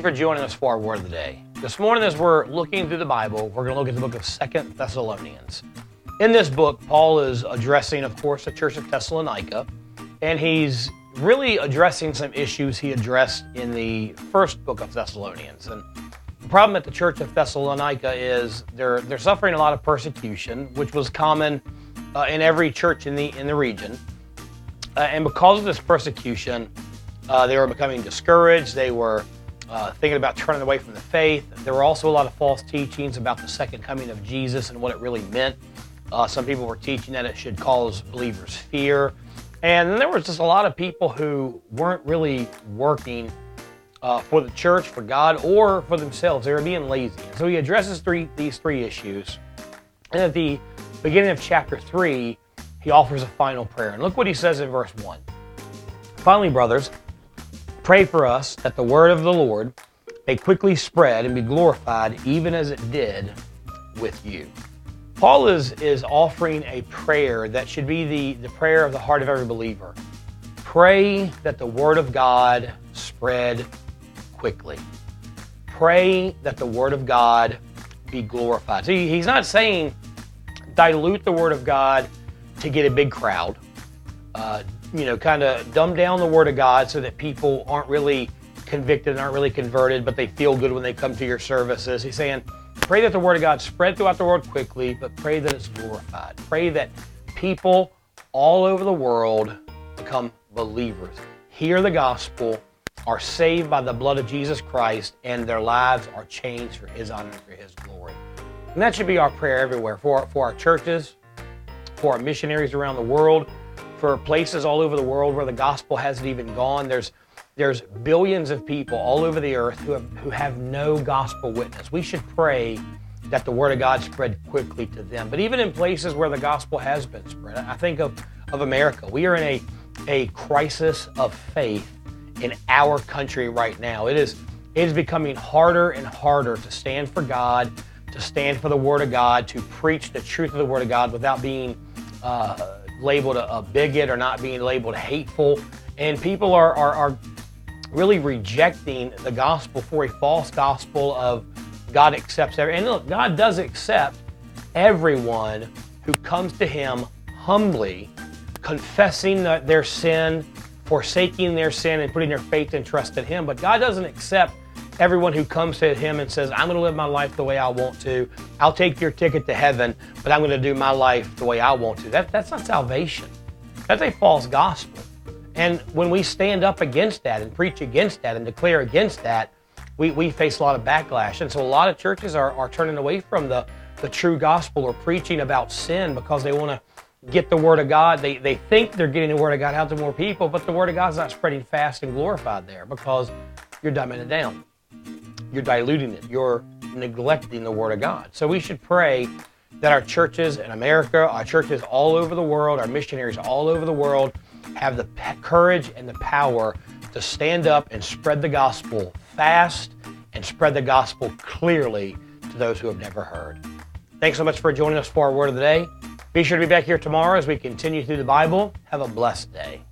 you for joining us for our word of the day. This morning, as we're looking through the Bible, we're going to look at the book of Second Thessalonians. In this book, Paul is addressing, of course, the church of Thessalonica, and he's really addressing some issues he addressed in the first book of Thessalonians. And the problem at the church of Thessalonica is they're they're suffering a lot of persecution, which was common uh, in every church in the in the region. Uh, and because of this persecution, uh, they were becoming discouraged. They were uh, thinking about turning away from the faith. There were also a lot of false teachings about the second coming of Jesus and what it really meant. Uh, some people were teaching that it should cause believers fear. And there was just a lot of people who weren't really working uh, for the church, for God, or for themselves. They were being lazy. So he addresses three, these three issues. And at the beginning of chapter 3, he offers a final prayer. And look what he says in verse 1. Finally, brothers, Pray for us that the word of the Lord may quickly spread and be glorified, even as it did with you. Paul is, is offering a prayer that should be the, the prayer of the heart of every believer. Pray that the word of God spread quickly. Pray that the word of God be glorified. See, he's not saying dilute the word of God to get a big crowd. Uh, you know, kind of dumb down the Word of God so that people aren't really convicted and aren't really converted, but they feel good when they come to your services. He's saying, pray that the Word of God spread throughout the world quickly, but pray that it's glorified. Pray that people all over the world become believers, hear the gospel, are saved by the blood of Jesus Christ, and their lives are changed for His honor and for His glory. And that should be our prayer everywhere for, for our churches, for our missionaries around the world for places all over the world where the gospel hasn't even gone. There's there's billions of people all over the earth who have, who have no gospel witness. We should pray that the word of God spread quickly to them. But even in places where the gospel has been spread, I think of, of America. We are in a, a crisis of faith in our country right now. It is, it is becoming harder and harder to stand for God, to stand for the word of God, to preach the truth of the word of God without being uh, labeled a, a bigot or not being labeled hateful. And people are, are, are really rejecting the gospel for a false gospel of God accepts every. And look, God does accept everyone who comes to Him humbly, confessing their sin, forsaking their sin, and putting their faith and trust in Him. But God doesn't accept everyone who comes to him and says, I'm going to live my life the way I want to. I'll take your ticket to heaven, but I'm going to do my life the way I want to. That, that's not salvation. That's a false gospel. And when we stand up against that and preach against that and declare against that, we, we face a lot of backlash. And so a lot of churches are, are turning away from the, the true gospel or preaching about sin because they want to get the Word of God. They, they think they're getting the Word of God out to more people, but the Word of God's not spreading fast and glorified there because you're dumbing it down you're diluting it. You're neglecting the Word of God. So we should pray that our churches in America, our churches all over the world, our missionaries all over the world have the courage and the power to stand up and spread the gospel fast and spread the gospel clearly to those who have never heard. Thanks so much for joining us for our Word of the Day. Be sure to be back here tomorrow as we continue through the Bible. Have a blessed day.